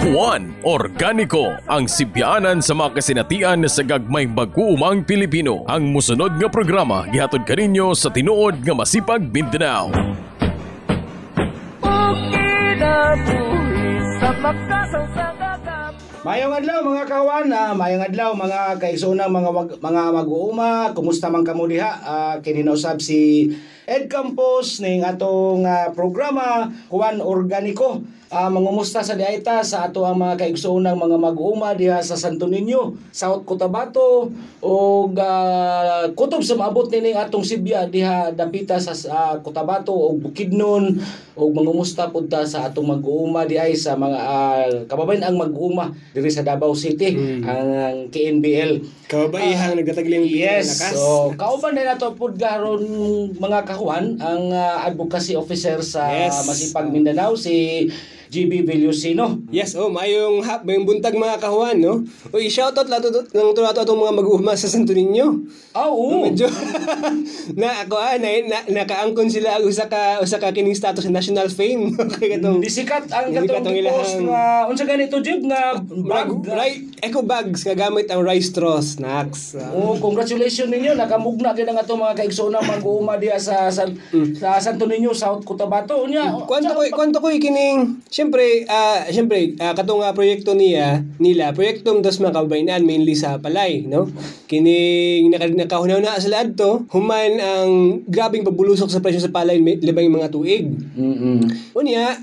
Juan Organiko ang sibyanan sa mga kasinatian sa gagmay mag-uumang Pilipino. Ang musunod nga programa gihatod kaninyo sa tinuod nga masipag Mindanao. Mayong adlaw mga kawan, ah, mayong adlaw mga kaigsoonang mga mag- mga mag-uuma, kumusta man kamo diha? Ah, kini si Ed Campos ning atong ah, programa Kuan Organiko. Ah, mangumusta sa diayta sa ato ang mga kaigsoonang mga mag-uuma diha sa Santo Niño, South Cotabato o ah, kutob sa maabot nining atong Sibya diha dapita sa ah, Cotabato o Bukidnon o mangumusta pud ta sa atong mag-uuma diay sa mga ah, kababayan ang mag-uuma diri sa Davao City ang, ang KNBL. Kababaihang nagtataglim Yes. lakas. So, kauban din nato pud garon mga kahuan ang ah, advocacy officer sa Yes. Masipag Mindanao si GB Villusino. Yes, oh, mayong hap, mayong buntag mga kahuan, no? Uy, shoutout lato ng tulato atong mga mag-uuma sa Santo Niño. Ah, oo. Medyo na ako ah, na, na, nakaangkon sila og usa ka usa ka kining status sa national fame kay katong Disikat ang katong ang post nga unsa ganito jib nga bag. Bag, ri, eco bags nga gamit ang rice straw snacks. Oh, congratulations ninyo nakamugna gid ang ato mga kaigsoon mag-uuma diha sa, sa sa Santo Niño South Cotabato unya. Kwento ko kwento ko kining syempre ah syempre ah, katong nga proyekto niya nila proyektong dos mga kababayan mainly sa Palay no kining naka, nakahunaw na sila adto human ang grabing pagbulusok sa presyo sa Palay libang yung mga tuig Mm. Unya,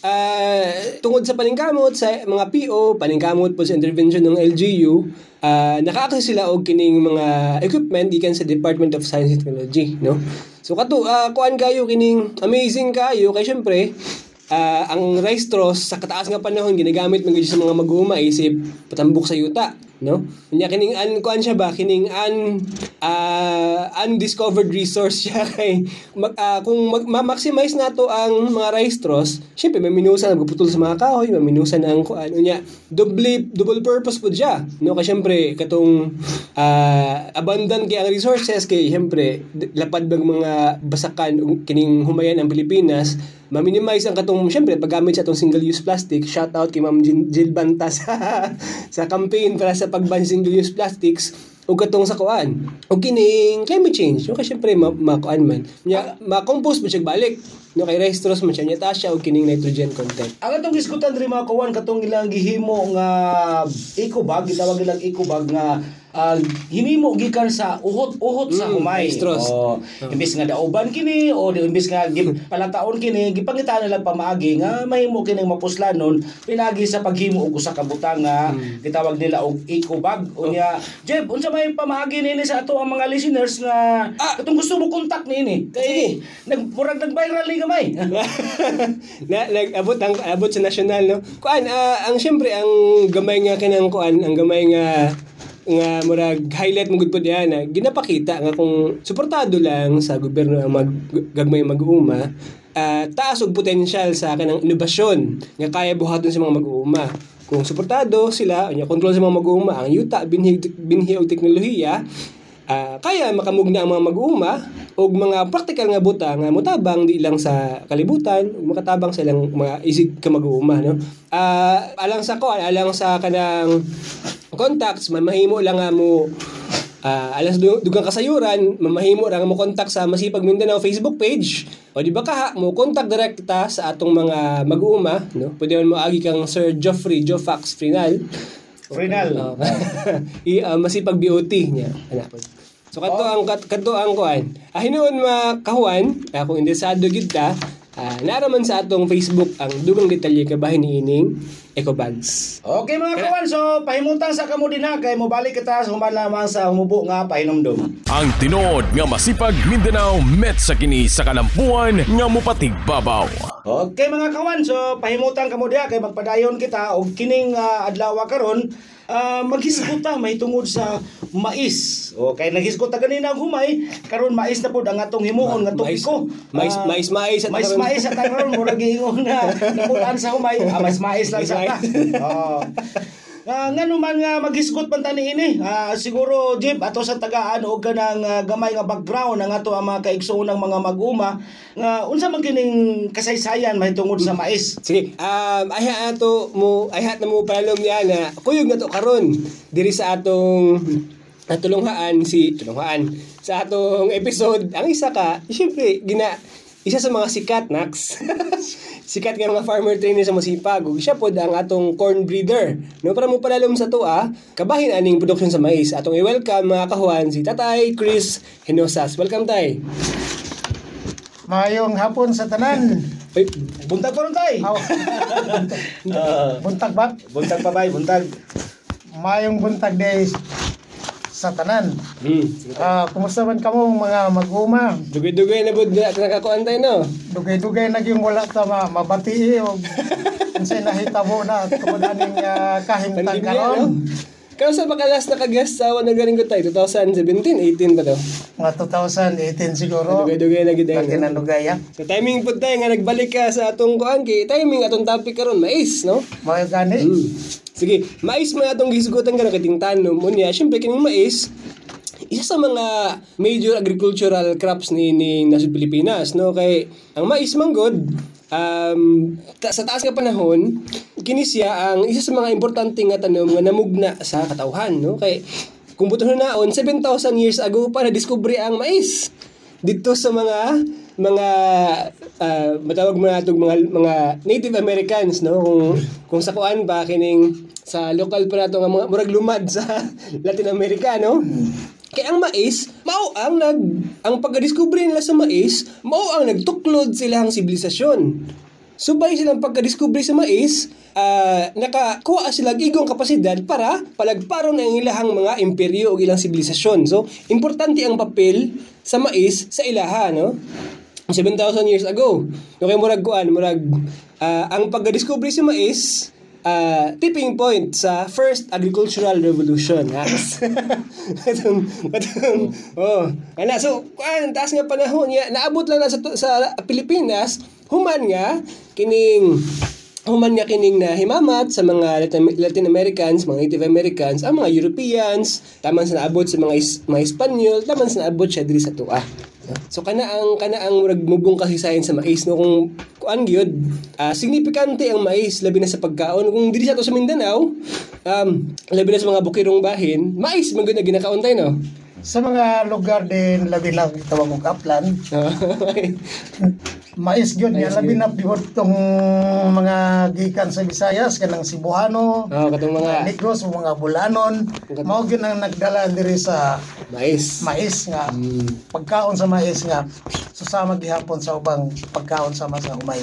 ah tungod sa paningkamot sa mga PO, paningkamot po sa intervention ng LGU, ah naka-access sila og kining mga equipment gikan sa Department of Science and Technology, no? So kato, ah kuan kayo kining amazing kayo kay syempre ah, ang rice straws sa kataas nga panahon ginagamit man sa mga mag-uuma isip patambok sa yuta no? Unya kining an kuan siya ba? Kining un ah, undiscovered resource siya kay mag, ah, kung mag, ma-maximize nato ang mga rice straws syempre may minusan ang putol sa mga kahoy may minusan ang kuan. Unya double double purpose po siya no? Kay syempre katong ah, abundant kay ang resources kay syempre lapad bang mga basakan kining humayan ang Pilipinas ma-minimize ang katong syempre paggamit sa atong single-use plastic shout out kay Ma'am Jill Banta sa sa campaign para sa pagban single-use plastics o katong sa kuan o kining climate change. No kay syempre ma, ma kuan man. Nya ma-compose mo siya balik. No kay rice straws man siya nya ta siya og kining nitrogen content. Ang atong iskutan diri mga kawan katong ilang gihimo nga eco bag gitawag ilang eco bag nga ah, hinimo gikan sa uhot-uhot sa Mm, humay. extras. O, imbis nga dauban kini o imbis nga palataon kini gipangitaan nila pamaagi nga mahimo kini mapuslanon pinagi sa paghimo og usa ka butang nga gitawag nila og eco bag. Unya, Jeb, unsa may pamaagi nini sa ato ang mga listeners nga Ah! katong gusto mo kontak nini kay nag murag nag-viral ni gamay. na nag-abot ang abot sa national no kuan ah, ang syempre ang gamay nga kanang kuan ang gamay nga nga murag highlight mo gud pod yan na ginapakita nga kung suportado lang sa gobyerno ang mag gagmay mag-uuma ah, taas og potensyal sa kanang inobasyon nga kaya buhaton sa mga mag-uuma. Kung suportado sila nya kontrol sa mga mag-uuma ang yuta binhi binhi og teknolohiya Ah, kaya makamugna ang mga mag-uuma og mga practical nga buta nga mutabang di lang sa kalibutan ug makatabang sa ilang mga isig ka mag-uuma no ah alang sa ko alang sa kanang contacts mamahimo lang nga mo ah alas du- dugang kasayuran mamahimo ra mo contact sa Masipag Mindanao Facebook page o di ba kaha mo contact direct ta sa atong mga mag-uuma no pwede man mo agi kang Sir Geoffrey Jofax Frinal Renal. Oh. I uh, masipag BOT niya. Anak. So kadto ang kat, kadto ang kuan. Ah hinuon ma kahuan, ah, kung interesado gid ta, ah, naraman sa atong Facebook ang dugang detalye kabahin ni ining eco bags. Okay mga kawan, so pahimutang sa kamo din ha kay mobalik kita sa human lamang sa humubo nga pahinomdom. Ang tinuod nga masipag Mindanao met sa kini sa kalampuan nga mupatig babaw. Okay mga kawan, so pahimutang kamo diha kay magpadayon kita og kining ah, adlaw karon ah, maghisgot ta may tungod sa mais. O kay naghisgot ta ganina ang humay, karon mais na pud ang atong himuon nga topiko. mais- Ah, mais- mais at mais mais at karon murag nga napunan sa humay, ah, mais mais lang sa Oh. Ah, nga naman nga maghisgot man tani ini. Ah, siguro Jeep ato sa tagaan og kanang ah, gamay nga background ang ato ang mga kaigsoonang mga mag-uma nga unsa man kining kasaysayan mahitungod sa mais. Sige, um, ayha ato mo, ayha na mo palom niya na kuyog na to karon diri sa atong natulunghaan si tulunghaan sa atong episode ang isa ka syempre gina isa sa mga sikat Nax. Sikat nga mga farmer trainer sa Masipag ug siya pod ang atong corn breeder. No para mo palalom sa to ah. Kabahin aning production sa mais. Atong i-welcome mga kahuan si Tatay Chris Hinosas welcome tay. Mayong hapon sa tanan. Uy, Buntag pa ron tay. Aw, buntag ba? buntag pa bay, buntag. Mayong buntag day sa tanan. hmm. Ah, kumusta man kamo mga mag-uma? dugay-dugay na bod na nakakuan tayo no Dugay-dugay naging wala ta ma mabati o unsay nahitabo na tungod aning uh, kahimtang Pandemya, karon. Kaya sa makalas nakaguest sa One Galing ko tayo, 2017, 18 ba to? Mga 2018 siguro. Dugay-dugay na gid Pati nanugay ya. So timing po tayo nga nagbalik ka sa atong kuan kay timing atong topic karon mais, no? Mga gani. Mm. Sige, mais man atong gisgutan karon kiting tanom unya, syempre kining mais isa sa mga major agricultural crops ni ni nasud Pilipinas no kay ang mais manggod um, ta- sa taas nga panahon kini siya ang isa sa mga importante nga tanom nga namugna sa katawhan no? Kay kung buton naon 7,000 years ago pa na diskubre ang mais. Dito sa mga mga ah, matawag mo natong mga mga Native Americans no? Kung kung sa kuan ba kining sa local pa nato nga mga murag lumad sa Latin America no kaya ang mais, mao ang nag ang pagdiskubre nila sa mais, mao ang nagtuklod silang sibilisasyon. Subay silang pagkadiskubre sa mais, ah, nakakuha sila igong kapasidad para palagparon ang ilahang mga imperyo o ilang sibilisasyon. So, importante ang papel sa mais sa ilaha, no? 7,000 years ago. No kay murag kuan, murag ah, ang pagdiskubre sa mais, ah, tipping point sa first agricultural revolution. Yes. katong, katong, oh. Ana, so, kuan, taas nga panahon niya, naabot lang na sa, sa Pilipinas, human nga, kining, human nga kining na himamat sa mga Latin, Americans, mga Native Americans, ang mga Europeans, taman sa naabot sa mga, mga Espanyol, taman sa naabot siya diri sa tuwa. So kana ang kana ang murag mubong kasaysayan sa mais no? Kung kuan gyud ah, signifikante ang mais labi na sa pagkaon. Kung diri sa to sa Mindanao um labi na sa mga bukirong bahin mais man gyud na ginakaon tayo no? Sa mga lugar din labi na tawag og kaplan, mais gyud niya labi na bihot tong mga gikan sa Visayas kanang Cebuano, oh katong mga Negros o mga Bulanon, mao gyud ang nagdala diri sa mais. Mais nga. Pagkaon sa mais nga susama gihapon sa ubang pagkaon sama sa humay.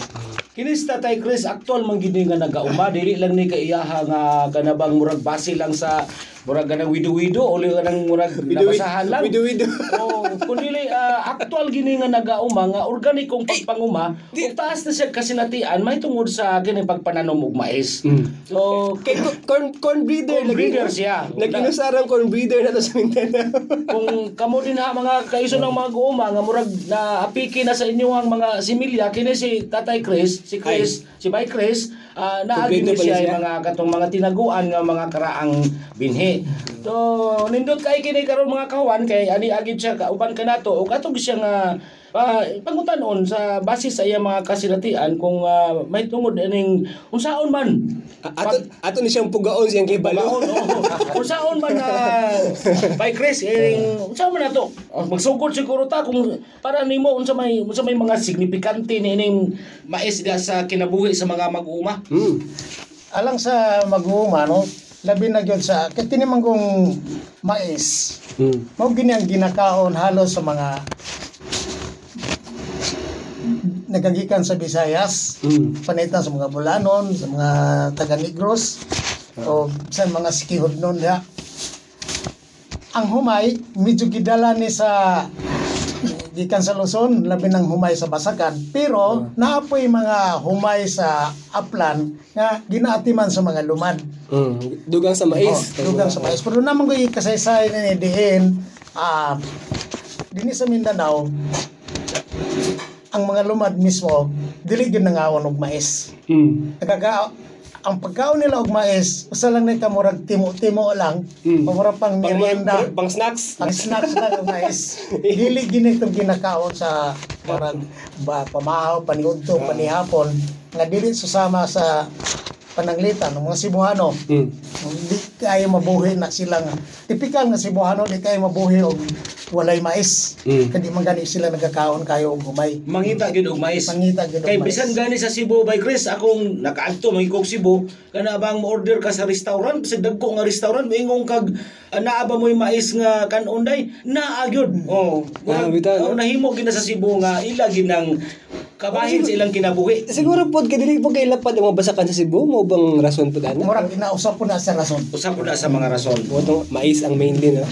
Kini sa Tatay Chris, actual man gid ni nga nagauma, dili lang ni kaiyaha nga kanabang murag base lang sa murag ganang wido-wido o kanang murag nabasahan lang. Wido-wido. oh, kun dili ah, actual gini nga nagauma nga organikong pagpanguma, ug taas na siya kasinatian may tungod sa kini pagpananom og mais. So kay co- corn corn breeder Corn breeder siya. Nag-inusarang corn breeder na to sa Mindanao. kung kamo din ha mga kaiso ng mga guuma nga murag na apiki na sa inyong mga similya kini si Tatay Chris, si Chris, si Bay Chris, uh, naagi siya siya. mga katong mga tinaguan nga mga karaang binhi. So nindot kay kini karon mga kawan kay ani agid siya kauban kanato ug atong siya nga uh, pangutanon sa base sa iya mga kasinatian kung ah, may tungod ining unsaon man ato ato ni siyang pugaon siyang kay Balon, balo. Kung saan man na by Chris, eh, unsa man na to? Oh, Magsugod siguro ta kung para nimo unsa may unsa may mga signifikante ni ining mais da sa kinabuhi sa mga mag-uuma. Hmm. Alang sa mag-uuma no, labi na gyud sa kay kini man kong mais. Hmm. Mao gini ang ginakaon halos sa mga nagagikan sa Visayas, Hmm. panitan sa mga Bulanon, sa mga taga Negros, o sa mga sikihod nun ya. Ang humay, medyo gidala ni sa gikan sa Luzon, labi ng humay sa Basakan. Pero, naapoy mga humay sa Aplan nga ginaatiman sa mga lumad. Hmm. Dugang sa mais. Oh, lugar sa mais. Pero naman ko kasaysayan ni diin, ah, dini sa Mindanao, ang mga lumad mismo, dili gyud nangawon og mais. Hmm. Nagaga ang pagkaon nila og mais usa lang na kamurag timo-timo lang Mm. pamura pang merienda pang, pang snacks. ang snacks lang ang mais dili gini itong ginakaon sa parang ba, pamahaw paniudto panihapon nga dili susama sa pananglitan ng mga Cebuano Mm. di kayo mabuhi na silang tipikal nga Cebuano di kayo mabuhi og walay mais Mm. kadi man gani sila nagakaon kayo og humay Mangita gyud og mais. mangita gyud og Kay bisan gani sa Cebu by Chris, akong nakaadto may kog Cebu, kana bang mo-order ka sa restaurant, bisag dagko nga restaurant, moingong kag uh, naa ba mo'y mais nga kanon day, naa gyud. Oh, Ah, oh, nahimo na sa Cebu nga ila ginang kabahin sa ilang kinabuhi. Siguro po, kadili po kay lapad ang mabasakan sa Cebu, mo bang rason po dana? murag inausap po na sa rason Usa po na sa mga rason. Mo itong mais ang mainly, no?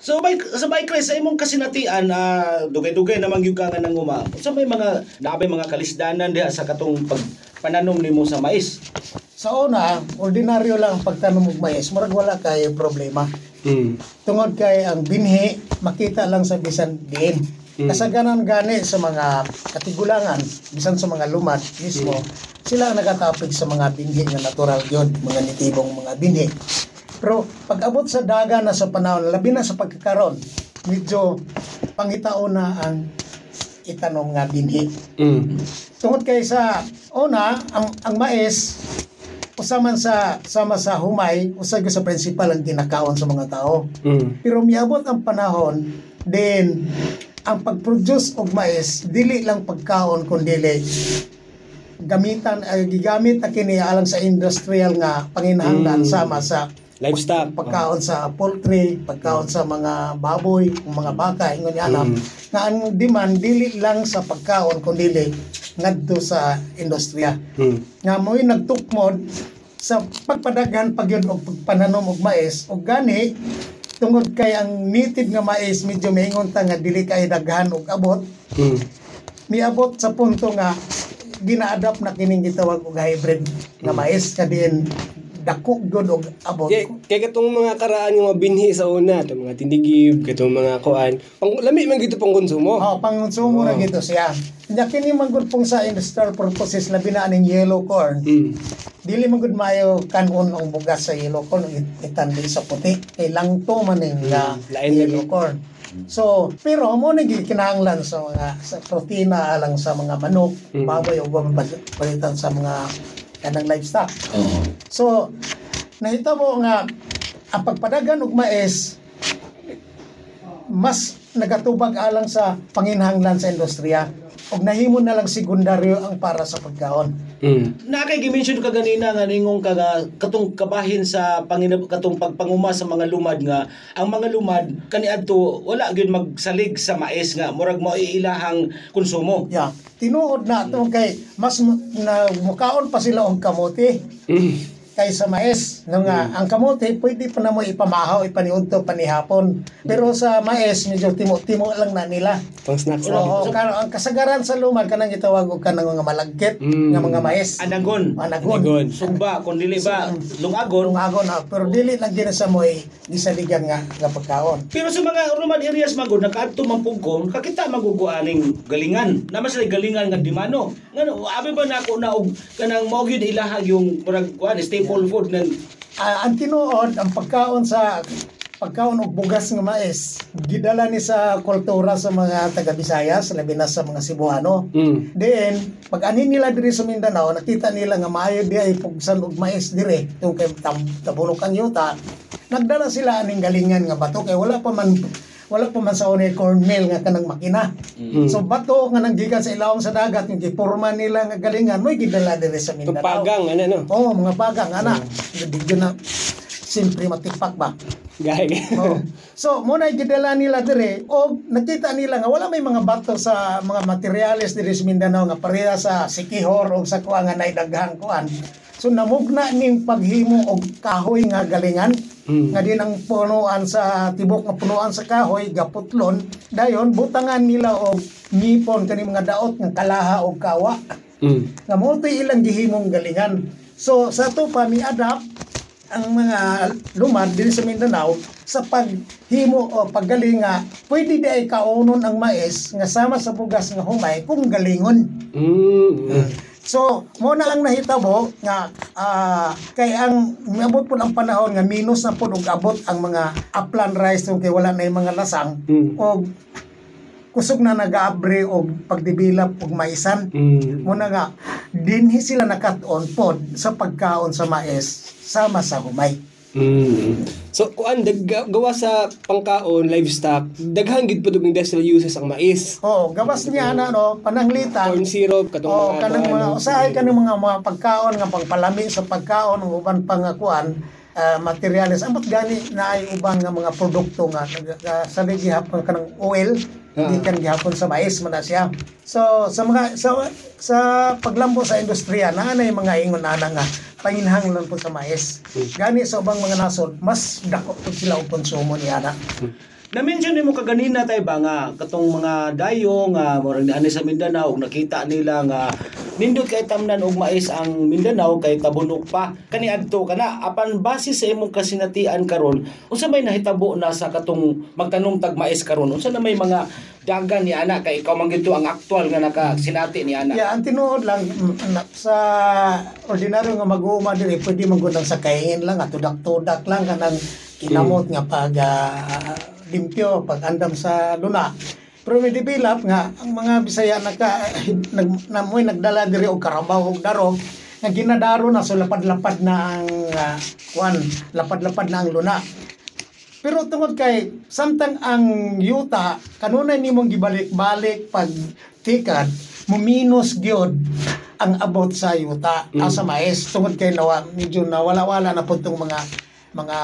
So by sa by Chris sa imong kasinatian ah, dugay-dugay naman gyud ka nga nanguma. Sa may mga nabay mga kalisdanan diha sa katong pag pananom nimo sa mais. sa una ordinaryo lang ang pagtanom og mais murag wala kay problema Mm. tungod kay ang binhi makita lang sa bisan diin Mm. kasaganan gani sa mga katigulangan bisan sa mga lumad mismo sila ang nagatapig sa mga binhi nga natural yun mga nitibong mga binhi pero pag abot sa daga na sa panahon labi na sa pagkakaron medyo pangitaon na ang itanom nga binhi Mm. tungod kay sa una ang ang mais usaman sa sama sa humay usa gyud sa principal ang ginakaon sa mga tao Mm. pero miabot ang panahon then ang pag-produce og mais dili lang pagkaon kundi gamitan ay gigamit na kini alang sa industrial nga panginahanglan Mm. sama sa Livestock. pagkaon sa poultry, pagkaon sa mga baboy, mga baka, ingon ni alam, Mm. nga ang demand dili lang sa pagkaon kundi ngadto sa industriya. Mm. Nga mo'y nagtukmod sa pagpadaghan pagyud og pagpananom og mais ug gani tungod kay ang native nga mais medyo maingon ta nga dili kay daghan og abot Mm. miabot sa punto nga gina-adapt na kining gitawag og hybrid nga mais kadiin dako gyud og abot Kaya, kaya katong mga karaan yung mga binhi sa una, itong mga tindigib, katong mga kuan, pang, lami man gito pang konsumo. Oh, pangonsumo na gito siya. Nya kini man gud pong sa industrial purposes labi na aning yellow corn. Mm. Dili man gud mayo kanon ang bugas sa yellow corn it- itandi sa puti. Kay langto man ning nga lain yellow lagi. corn. So, pero mo na kinahanglan sa mga sa protina alang sa mga manok, Mm. baboy o palitan sa mga kanang livestock. So, nakita mo nga ang pagpadagan og mais mas nagatubag alang sa panginhanglan sa industriya ug nahimo na lang sekundaryo ang para sa pagkaon. Mm. Na kay gimension ka ganina nga ningong kaga katong kabahin sa panginab katong pagpanguma sa mga lumad nga ang mga lumad kaniadto wala gyud magsalig sa mais nga murag mo iilahang konsumo. Ya, tinuod na to kay mas na mukaon pa sila og kamote Mm. Kaysa mais. No nga, ang kamote pwede pa na mo ipamahaw, ipaniudto panihapon. Pero sa mais medyo timo-timo lang na nila. Pang snacks lang. Oo, kano ang kasagaran sa lumad kanang gitawag og kanang mga malagkit Mm. nga mga mais. Anagon, Managon. Anagon. sumba, kun dili ba lungagon. Lungagon na, pero dili lang gina sa mo'y gisaligan nga nga pagkaon. Pero sa mga urban areas magod nakaadto man pugkon, kakita maguguaning galingan. Naman sila galingan nga di mano. Ngano abi ba nako na og kanang mao gyud ilahag yung murag kuan staple food ng Ah, ang tinuod ang pagkaon sa pagkaon og bugas nga mais gidala ni sa kultura sa mga taga Visayas labi na sa mga Cebuano Mm. Then, pag ani nila diri sa Mindanao, nakita nila nga maayo di ay pugsan og mais dire, yung kay tabulok ang yuta. Nagdala sila aning galingan nga bato kay wala pa man wala pa man sa unay cornmeal nga kanang makina. Mm. So bato nga nanggikan sa ilawom sa dagat yung giporma nila nga galingan mo gidala diri sa Mindanao. pagang, ano, no? Oo, mga bagang ana. Di na simpre matipak ba. Gaya. Oo. So, muna gidala nila dire o nakita nila nga wala may mga bato sa mga materyales diri sa Mindanao nga pareha sa sikihor o sa kuha nga naidaghan kuan. So namugna ning paghimo og kahoy nga galingan Mm. nga din ang punuan sa tibok nga punuan sa kahoy gaputlon dayon butangan nila og ngipon kani mga daot nga kalaha og kawa Mm. nga mo ilang gihimong galingan. So sa to pa mi-adapt ang mga lumad diri sa Mindanao sa paghimo o paggaling nga pwede di ay kaunon ang mais nga sama sa bugas nga humay kung galingon. Mm. So, mo na ang nahitabo nga ah, kay ang miabot po ang panahon nga minus na po og abot ang mga upland rice tungkol kay wala na yung mga lasang Mm. og kusog na nag-abre og pagdevelop og maisan Mm. muna nga dinhi sila nakat-on pod sa pagkaon sa mais sama sa humay Mm. So, kuan dag gawa sa pangkaon, livestock, daghang gid pud og industrial uses ang mais. oh gawas niya na no? Pananglitan. Corn syrup katong oh mga kanang mga usahay kanang mga mga pagkaon nga pangpalami sa pagkaon ng uban pang kuan ah, materials. Amot gani na ay uban nga mga produkto nga nga sa gihapon kanang oil Ah. di kan gihapon sa mais man na siya. So sa mga sa sa paglambo sa industriya na na yung mga ingon ana nga panginhanglan po sa mais. Gani sa ubang mga nasod mas dako po sila og konsumo ni ana Na-mention mo kaganina tay ba nga katong mga dayo nga murag ni ani sa Mindanao ug nakita nila nga nindot kay tamnan og mais ang Mindanao kay tabunok pa. Kani adto kana apan base sa imong kasinatian karon unsa may nahitabo na sa katong magtanong tag mais karon? Unsa na may mga dagan ni ana? Kay ikaw man gito ang aktual nga nakasinati ni ana. Yeah, ang tinuod lang mm, na- sa ordinaryo nga mag-uuma diri pwede magundang sa kaingin lang at tudak-tudak lang kanang kinamot nga pag ah, limpyo pag andam sa luna. Pero may develop nga ang mga Bisaya naka nag namoy nagdala diri og karabaw og darog nga ginadaro na so lapad-lapad na ang ah, kuan lapad-lapad na ang luna. Pero tungod kay samtang ang yuta kanunay nimong gibalik-balik pag tikad muminus gyud ang abot sa yuta ah, sa mais tungod kay nawa medyo nawala-wala na pud tong mga mga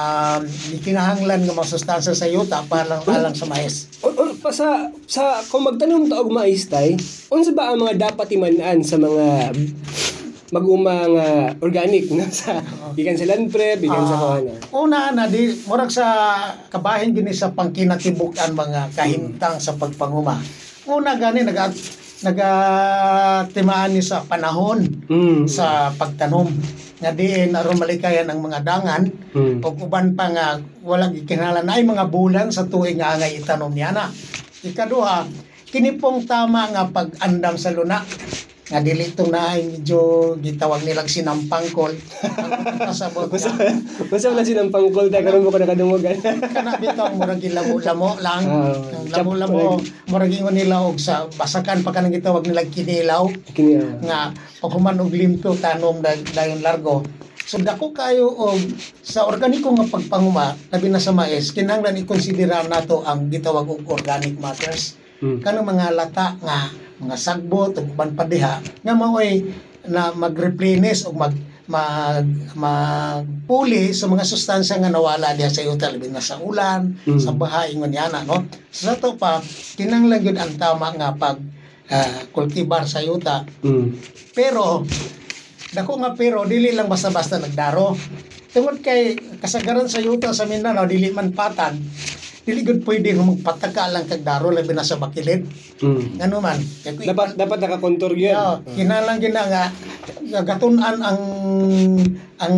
kinahanglan nga mga sustansya sa yuta para lang alang sa mais. O, o, pa sa sa kung magtanong ta og mais tay, unsa ba ang mga dapat imanan sa mga mag-uma nga organic na sa bigan sa land prep, bigan sa Ah, kuana. una na di murag sa kabahin gini sa pangkinatibuk-an mga kahintang sa pagpanguma. Una gani naga nagatimaan ni sa panahon Mm. sa pagtanom nga diin aron malikayan ang mga dangan Mm. o uban pa nga walang ikinahanglan na ay mga bulan sa tuig nga angay itanom niya na. Ikaduha, kini pong tama nga pag-andam sa luna nga dili itong na medyo gitawag nilang sinampangkol. Kasabot Basta nga basta wala silang pangkol tay karon mo ko nakadungogan. kana bitong murag lamo-lamo lang. Ah, Ang lamo-lamo murag ingon nila og sa basakan pa kanang gitawag nila kinilaw. Kini ah. nga pag human og limto tanom da- dayon largo. So dako kayo og sa organiko nga pagpanguma labi na sa mais kinahanglan i-consider nato ang gitawag og organic matters. Mm. kanang mga lata nga mga sagbot ug uban pa diha nga maoy na mag-replenish og mag mag magpuli sa mga sustansya nga nawala diha sa yuta labi na sa ulan Mm. sa baha ingon yana no so sa to pa kinahanglan gyud ang tama nga pag ah, kultibar sa yuta Mm. pero dako nga pero dili lang basta-basta nagdaro. Tungod kay kasagaran sa yuta sa Mindanao dili man patag. Dili gud pwede nga magpataka lang kag daro labi na sa bakilid. Mm. Ngano man? Kay kung Dapat dapat nakakontor yun. Yeah, kinalang gina nga gatunan ang ang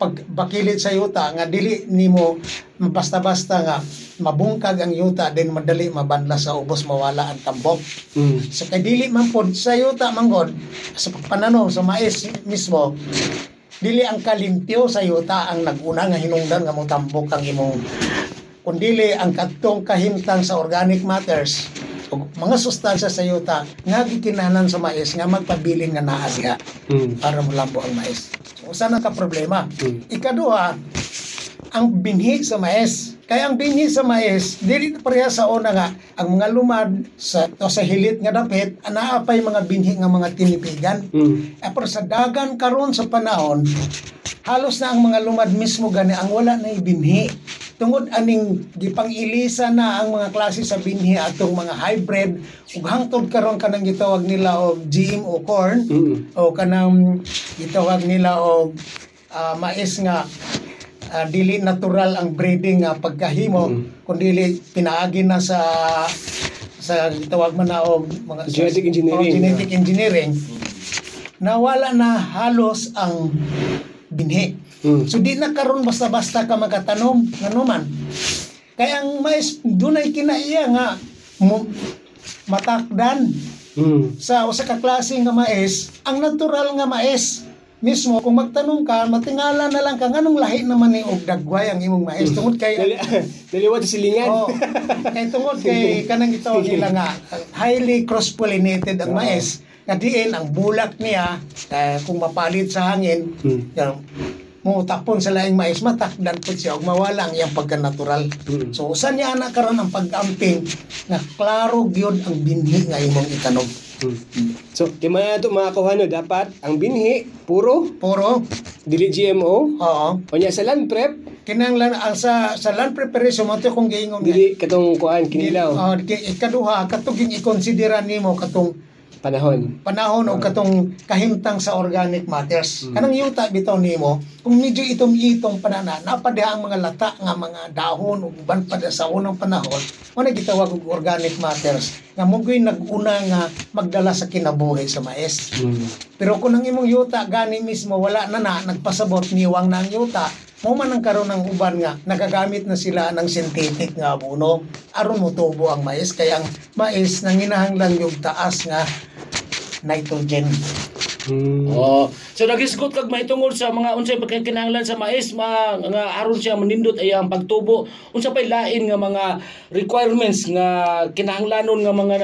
pagbakilid sa yuta nga dili nimo basta-basta nga mabungkag ang yuta then madali mabanla sa ubos mawala ang tambok. Mm. So kay dili man pod sa yuta manggod sa pagpananom sa mais mismo dili ang kalimpyo sa yuta ang naguna nga hinungdan nga mo tambok ang imong kun dili ang kadtong kahimtang sa organic matters ug mga sustansya sa yuta nga gikinahanglan sa mais nga magpabilin nga naa diha Mm. para mulambo ang mais. So usa na ka problema. Mm. Ikaduha, ang binhi sa mais. Kaya ang binhi sa mais, dili pareha sa una nga, ang mga lumad sa, o sa hilit nga dapit, naapay mga binhi nga mga tinipigan. Mm. Eh, pero sa dagan karon sa panahon, halos na ang mga lumad mismo gani ang wala na binhi. Tungod aning gipangilisa na ang mga klase sa binhi atong mga hybrid ug hangtod karon kanang gitawag nila og GMO corn Mm. o kanang gitawag nila og ah, mais nga ah, dili natural ang breeding nga pagkahimo kundi dili pinaagi na sa sa gitawag man na og mga Genetic engineering. Oh, genetic engineering nawala na halos ang binhi Mm. so di na karon basta-basta ka magkatanom ngano man kaya ang mais dunay kinaiya nga mo, matakdan Mm. sa usa ka klase nga mais, ang natural nga mais mismo kung magtanong ka matingala na lang ka nganong lahi naman ni og dagway ang imong mais tungod kay Dali, daliwa sa silingan. Oh, kay tungod kay kanang ito nila nga highly cross-pollinated ang mais. Nga diin ang bulak niya eh, kung mapalit sa hangin, Hmm. yan, mo tapon sa laing mais matakdan po siya ug mawala ang iyang pagka-natural. Hmm. So usa niya ana karon ang pag-amping nga klaro gyud ang binhi nga imong itanom. Mm. So, kaya mga ito mga kuhano, dapat ang binhi, puro, Puro, dili GMO, oo. o niya sa land prep, Kinanglan ang sa sa land preparation mo to kung giingon dili katong kuhan, kinilaw, Oh, ki- ikaduha katong i-considera nimo katong panahon. panahon o katong kahimtang sa organic matters. Kanang yuta bitaw nimo, kung medyo itong-itong panana, napadiha ang mga lata nga mga dahon ug uban pa sa unang panahon, mo na gitawag og organic matters nga mogoy nag-una nga magdala sa kinabuhi sa mais. Mm. Pero kung ang imong yuta gani mismo wala na na nagpasabot niwang na ang yuta, mo man ang karon ng uban nga nagagamit na sila ng synthetic nga abono aron mo tubo ang mais kaya ang mais nanginahanglan yung taas nga nitrogen. Mm. Oh, so nagisgot kag mahitungod sa mga unsay pagkakinahanglan sa mais ma, nga aron siya manindot ay ang pagtubo unsa pay lain nga mga requirements nga kinahanglanon nga mga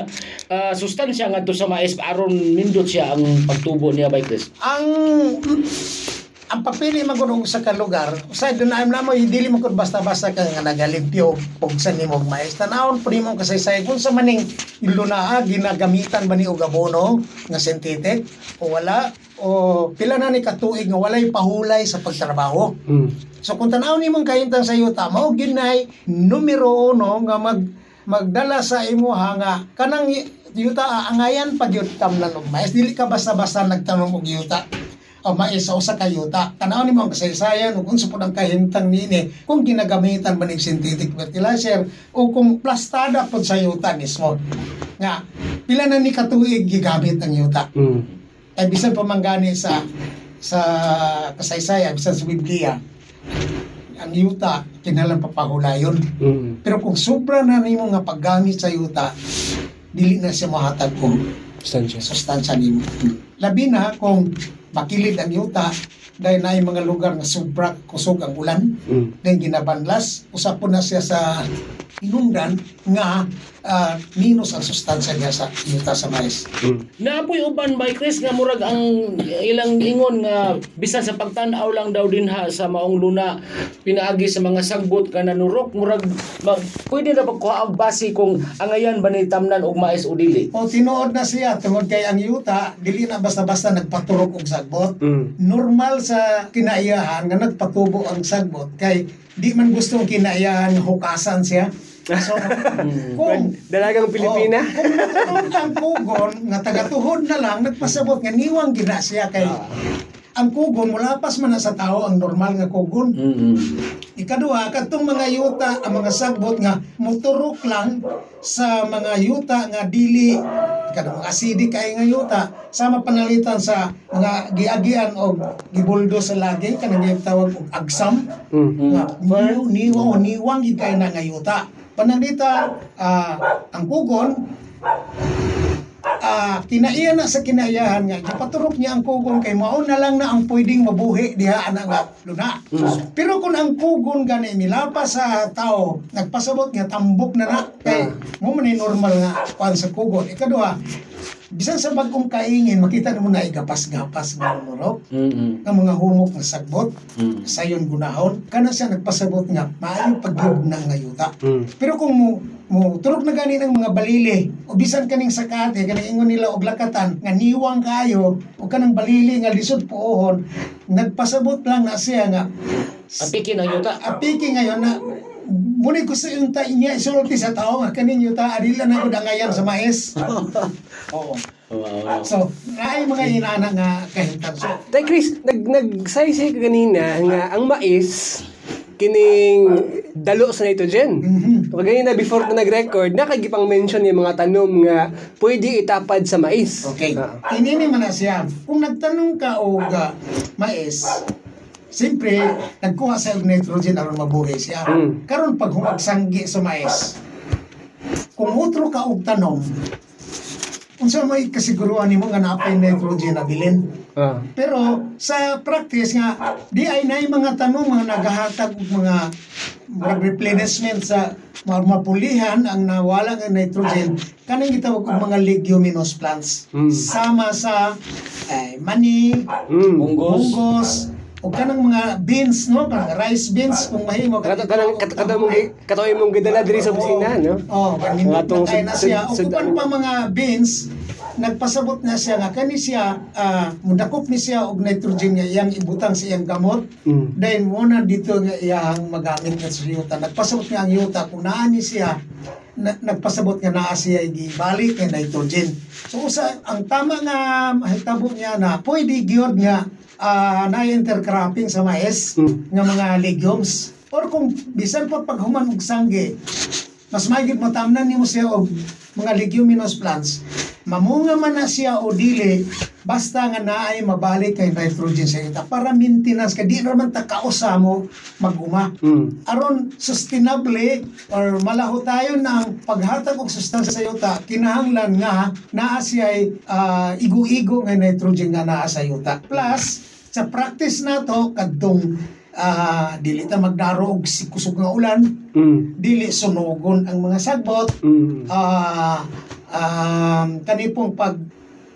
ah, sustansya ngadto sa mais aron nindot siya ang pagtubo niya by Chris. Ang ang papili man kuno sa ka lugar, sa doon na mo dili mo kun basta-basta ka nga nagalimpyo og sa nimo mais. Tanawon po nimo kasaysay kung sa maning ilunaa ginagamitan ba ni og abono nga synthetic o wala o pila na ni katuig nga walay pahulay sa pagtrabaho. Mm. So kung tanaw ni mong kahintang sa yuta, mao ginay numero uno nga mag magdala sa imo ha nga kanang yuta aangayan pag yut tamnan og mais dili ka basta-basta nagtanong og yuta o mais sa usa ka yuta tanaw nimo ang kasaysayan ug unsa pud ang kahimtang niini kung ginagamitan ba ning synthetic fertilizer o kung plastada pod sa yuta mismo nga pila na ni katuig gigamit ang yuta Mm. ay bisan pa man gani sa sa kasaysayan bisan sa Biblia ang yuta kinalang papahulayon Mm. pero kung sobra na nimo nga paggamit sa yuta dili na siya mahatag og Sustansya. sustansya nimo labi na kung makilid ang yuta dahil na mga lugar nga sobra kusog ang ulan. Mm. then ginabanlas. Usap po na siya sa inundan nga ah, minus ang sustansya niya sa yuta sa mais Mm. Naapoy uban by Chris nga murag ang ilang ingon nga bisan sa pagtan-aw lang daw din ha sa maong luna pinaagi sa mga sagbot ka nanurok murag mag, pwede na pagkuha ang base kung angayan ba ni tamnan og mais o dili. O tinuod na siya tungod kay ang yuta dili na basta-basta nagpaturok og sagbot. Mm. Normal sa kinaiyahan nga nagpatubo ang sagbot kay di man gusto ang kinaiyahan nga hukasan siya. So, kung Dalagang Pilipina. Oh, kung nagtuon ang kugon nga tagatuhod na lang nagpasabot nga niwang gina siya kay ang kugon mulapas man na sa tao ang normal nga kugon. Mm. Ikaduha, katong mga yuta, ang mga sagbot nga motorok lang sa mga yuta nga dili kadang mga acidic kay nga yuta sama panalitan sa mga giagian o gibuldo sa lagi kanang gitawag og agsam Mm. nga niw niwa o niwang gid kay na nga yuta panalitan ah, ang kugon ah kinaiya na sa kinaiyahan nga gipaturok niya ang kugon kay mao na lang na ang pwedeng mabuhi. Diha ana nga luna. Pero kung ang kugon gani milapas sa tao nagpasabot nga tambok na na. Kay mo man ni normal nga kuan sa kugon. Ikaduha bisan sa bagong kaingin makita mo na igapas-gapas nga nurok Mm. nga mga humok nga sagbot Mm. sayon gunahon kana siya nagpasabot nga maayo pagyud na nga yuta Mm. pero kung mo mo turok na gani ng mga balili o bisan kaning sakate kaning ingon nila og lakatan nga niwang kayo o kanang balili nga lisod puohon nagpasabot lang na siya nga Apikin ang yuta. apiki ngayon na Muna ko sa yung ta niya isulti sa tao nga kanin yung ta adila na ko dangayan sa mais. Oo. Wow. So, naay mga inana nga kahintang. So, Tay Chris, nag nagsaysay ka kanina nga ang mais kining dalo sa nitrogen. mhm. Kagaya na before na nag-record, nakagipang mention yung mga tanom nga pwede itapad sa mais. Okay. Ah. Inini man na siya. Kung nagtanong ka og ah, mais, Siyempre, nagkuha sa og nitrogen aron mabuhay siya. Mm. Karon pag humagsanggi sa mais, kung utro ka og tanom, unsa may kasiguruan nimo nga naapay nitrogen na bilin. Ah. Pero sa practice nga di ay nay mga tanong mga nagahatag og mga replenishment sa mga mapulihan ang nawala nga nitrogen kanang gitawag og mga leguminous plants. Mm. Sama sa ay, mani, Mm. Munggos. munggos, o kanang mga beans no, kanang rice beans kung mahimo Kato kanang kato mong kato imong gidala diri sa opisina, no? Oh, Mga kanindot tong na kaya na siya. Upan pa mga beans, nagpasabot na siya nga kani siya ah, mudakop ni siya og nitrogen nga iyang ibutang sa iyang gamot. Mm. Then muna dito nga iyang magamit nga sa yuta. Nagpasabot nga ang yuta kung naa ni siya na, nagpasabot nga naa siya gibalik nga nitrogen. So usa ang tama nga mahitabo niya na pwede gyud nga ah, na intercropping sa mais Mm. nga mga legumes or kung bisan pa paghuman og sangge mas magid matamnan nimo siya og mga leguminous plants. Mamunga man na siya o dili basta nga naay mabalik kay nitrogen sa ita para maintenance ka di naman ta kausa mo maguma. Mm. aron sustainable or malaho tayo ng paghatag og sustansya sa yuta kinahanglan nga naa siya igo-igo nga nitrogen nga naa sa yuta. Plus sa practice nato kadtong ah, dili ta magdaro og sikusog nga ulan Mm. dili sunugon ang mga sagbot Mm. ah um, kani pong pag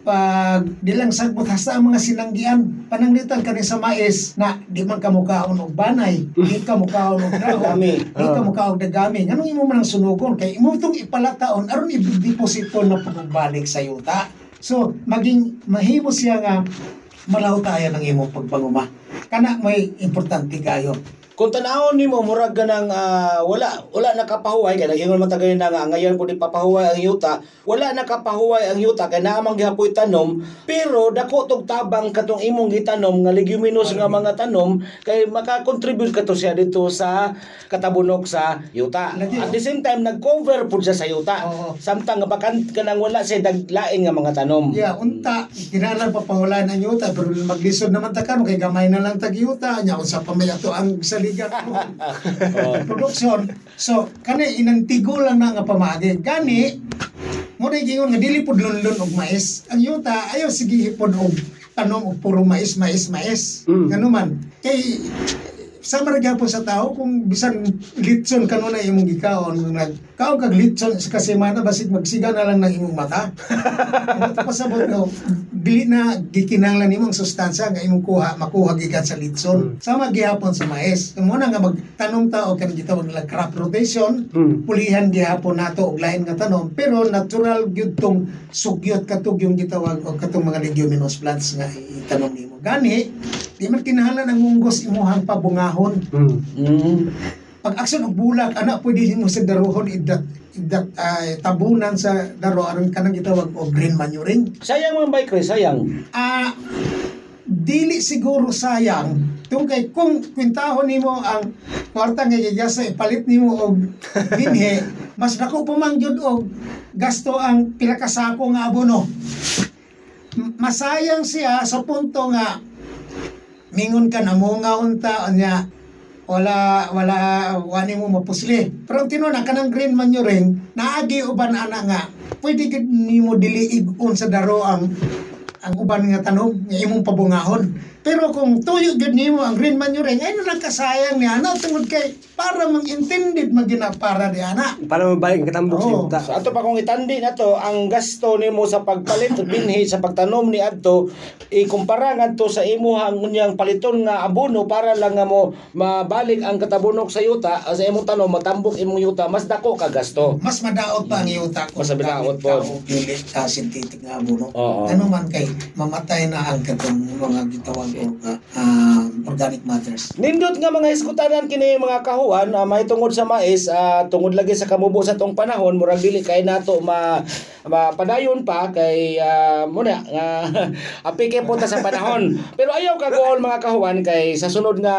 pag dilang sagbot hasta ang mga sinanggian. Pananglitan kani sa mais na di man ka mukaon og banay di ka mukaon og dahon Dagami. di ka mukaon og dagami. Nganong imo man ang sunugon? Kay imo tong ipalataon aron i-deposito na pagbalik sa yuta. So maging mahimo siya nga malaw tayo ng imong pagpanguma. Kana may importante kayo Kung tanawon nimo murag ganang ah, wala wala nakapahuway kay nagingon man tagay na nga ngayon pud ipapahuway ang yuta. Wala nakapahuway ang yuta kay naa man gihapoy tanom pero dako tog tabang katong imong gitanom nga leguminous nga mga tanom kay maka-contribute kato siya dito sa katabunok sa yuta. At the same time nag-cover pud siya sa yuta. Oo. samtang nga bakan kanang wala siya daglain nga mga tanom. Yeah, unta, kinahanglan papahulaan ang yuta, pero maglisod naman ta karon kay gamay na lang tag yuta, nya unsa pa may ato ang saligan production. So, kani inantigo lang na nga pamagi. Gani, mo na gingon nga dili pud lunlun og mais. Ang yuta ayo sige hipon og tanom og puro mais, mais, mais. Mm. Ngano man. Kay sa maragapon sa tao kung bisan litson kanuna imong gikaon nag kaon kag litson sa kasemana basig magsiga na lang ng imong mata pasabot no dili na gikinahanglan nimong sustansya nga imong kuha makuha gikan sa litson. Sama gihapon sa mais. Mo na nga magtanom ta og kan gitawag nila crop rotation. Mm. pulihan gihapon nato og lain nga tanom pero natural gyud tong sugyot katug yung gitawag og katong mga leguminous plants nga itanom nimo. Gani di man kinahanglan ang munggos imuhang pabungahon. Mm. mm. pag aksyon og bulak ana pwede mo sa daruhon idat idat ay tabunan sa daro aron kanang gitawag og green manuring sayang mga bike race sayang. Ah dili siguro sayang tung kay kung kwintahon nimo ang kwarta nga gigasa ipalit nimo og binhe mas dako pa man gyud og gasto ang pila ka sako nga abono. Masayang siya sa punto nga mingon ka na mo nga unta nya wala wala wani mo mapusli. Pero tinuna kanang green manuring naagi uban ana nga pwede gid nimo dili igon sa daro ang ang uban nga tanom nga imong pabungahon pero kung tuyo gid nimo ang green manuring ay na kasayang ni ana tungod kay para mang intended magina para di ana Para mabalik ang katambok sa yuta. So ato pa kung itandi na to, ang gasto nimo sa pagpalit binhi sa pagtanom ni adto ikumpara ngadto sa imuhang unyang paliton nga abono para lang nga mo mabalik ang katabunok sa yuta ah, sa imong tanom matambok imong yuta mas dako ka gasto. mas madaot pa ang iyuta Mas madaot po. po pilit ka synthetic nga abono ano man kay mamatay na ang katong mga gitawag ko ah, organic matters. Nindot nga mga iskutanan kini mga kahuan uh, may tungod sa mais ah, tungod lagi sa kamubo sa tong panahon murag dili kay nato ma mapadayon pa kay uh, muna nga apike punta sa panahon. Pero ayaw kagool mga kahuan kay sa sunod nga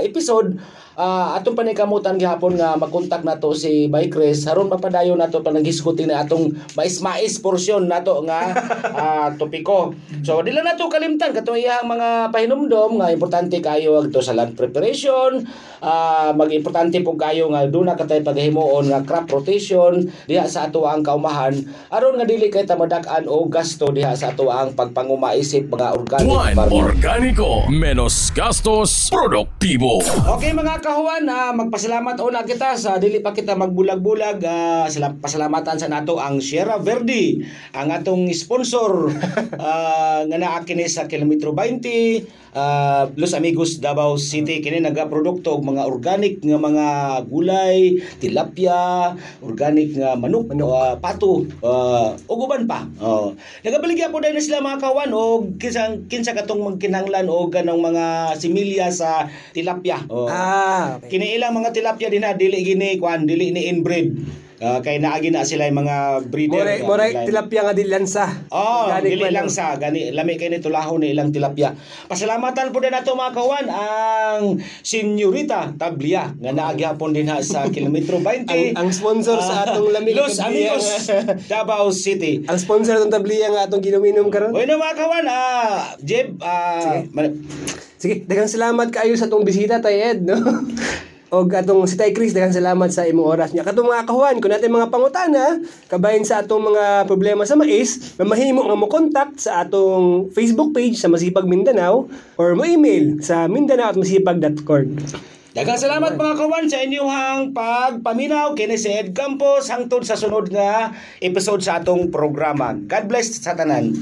episode Ah, atong panikamutan gihapon nga makontak nato si Bikres haron mapadayon nato pa naghisgutin na atong mais-mais portion nato nga ah, topiko. So dili nato kalimtan katong iyang mga pahinumdom nga importante kayo agto sa land preparation, ah mag-importante po kayo nga duna katay paghimuon nga crop rotation diha sa ato ang kaumahan aron nga dili kay tamadak-an o gasto diha sa ato ang pagpangumaisip mga organic One farming. Organico, menos gastos, produktibo. Okay mga kahuan, ah, magpasalamat una kita sa dili pa kita magbulag-bulag. sala- pasalamatan sa nato ang Sierra Verde, ang atong sponsor ah, nga naa kini sa kilometro 20, ah, Los Amigos Davao City kini nagaprodukto og mga organic nga mga gulay, tilapia, organic nga manok, ah, pato, ah, ug uban pa. Oh. Nagabaligya po dahil na sila mga kawan og kinsa kinsa katong magkinahanglan og ganong mga similya sa tilapia. Oh. Ah, okay. Kini ilang mga tilapia din na dili gini kwan dili ni inbreed. Ah, kay naagi na sila yung mga breeder. Moray, ah, moray, tilapia nga di lansa. Oh, Organic dili man lang sa gani lami kay ni tulahon ni ilang tilapia. Pasalamatan po din nato mga kawan ang Senyorita Tablia nga naagi hapon din ha sa kilometro 20. Ang- ang sponsor sa atong lamig Los Tablia Amigos Davao City. Ang sponsor ng tabliya nga atong ginuminom karon. Bueno mga kawan, ah, Jeb, ah, man- Sige, daghang salamat kaayo sa atong bisita tay Ed, no? O atong si Tay Chris, daghang salamat sa imong oras niya. Katong mga kahuan, kung natin mga pangutana, kabahin sa atong mga problema sa mais, mamahimo nga mo contact sa atong Facebook page sa Masipag Mindanao or mo email sa mindanao@masipag.org. Daghang salamat mga kawan sa inyong pagpaminaw kini si Ed Campos hangtod sa sunod nga episode sa atong programa. God bless sa tanan.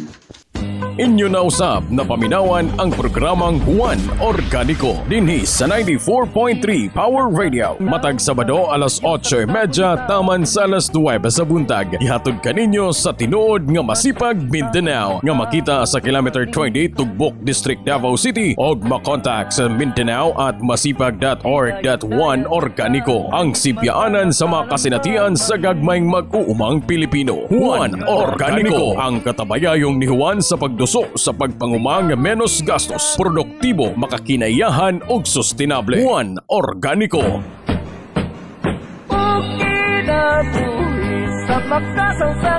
Inyo na usab na paminawan ang programang Juan Organico dinhi sa 94.3 Power Radio. Matag Sabado alas 8.30 taman sa alas 9 sa buntag. Ihatod kaninyo sa tinuod nga masipag Mindanao nga makita sa kilometer 20 Tugbok District Davao City og makontak sa Mindanao at masipag.org.1 Organico ang sipyaanan sa mga kasinatian sa gagmayng mag-uumang Pilipino. Juan Organico ang katabayayong ni Juan sa pagduso sa pagpangumang menos gastos, produktibo, makakinayahan ug sustainable. Juan Organico. Kinabuhi sa makasang sa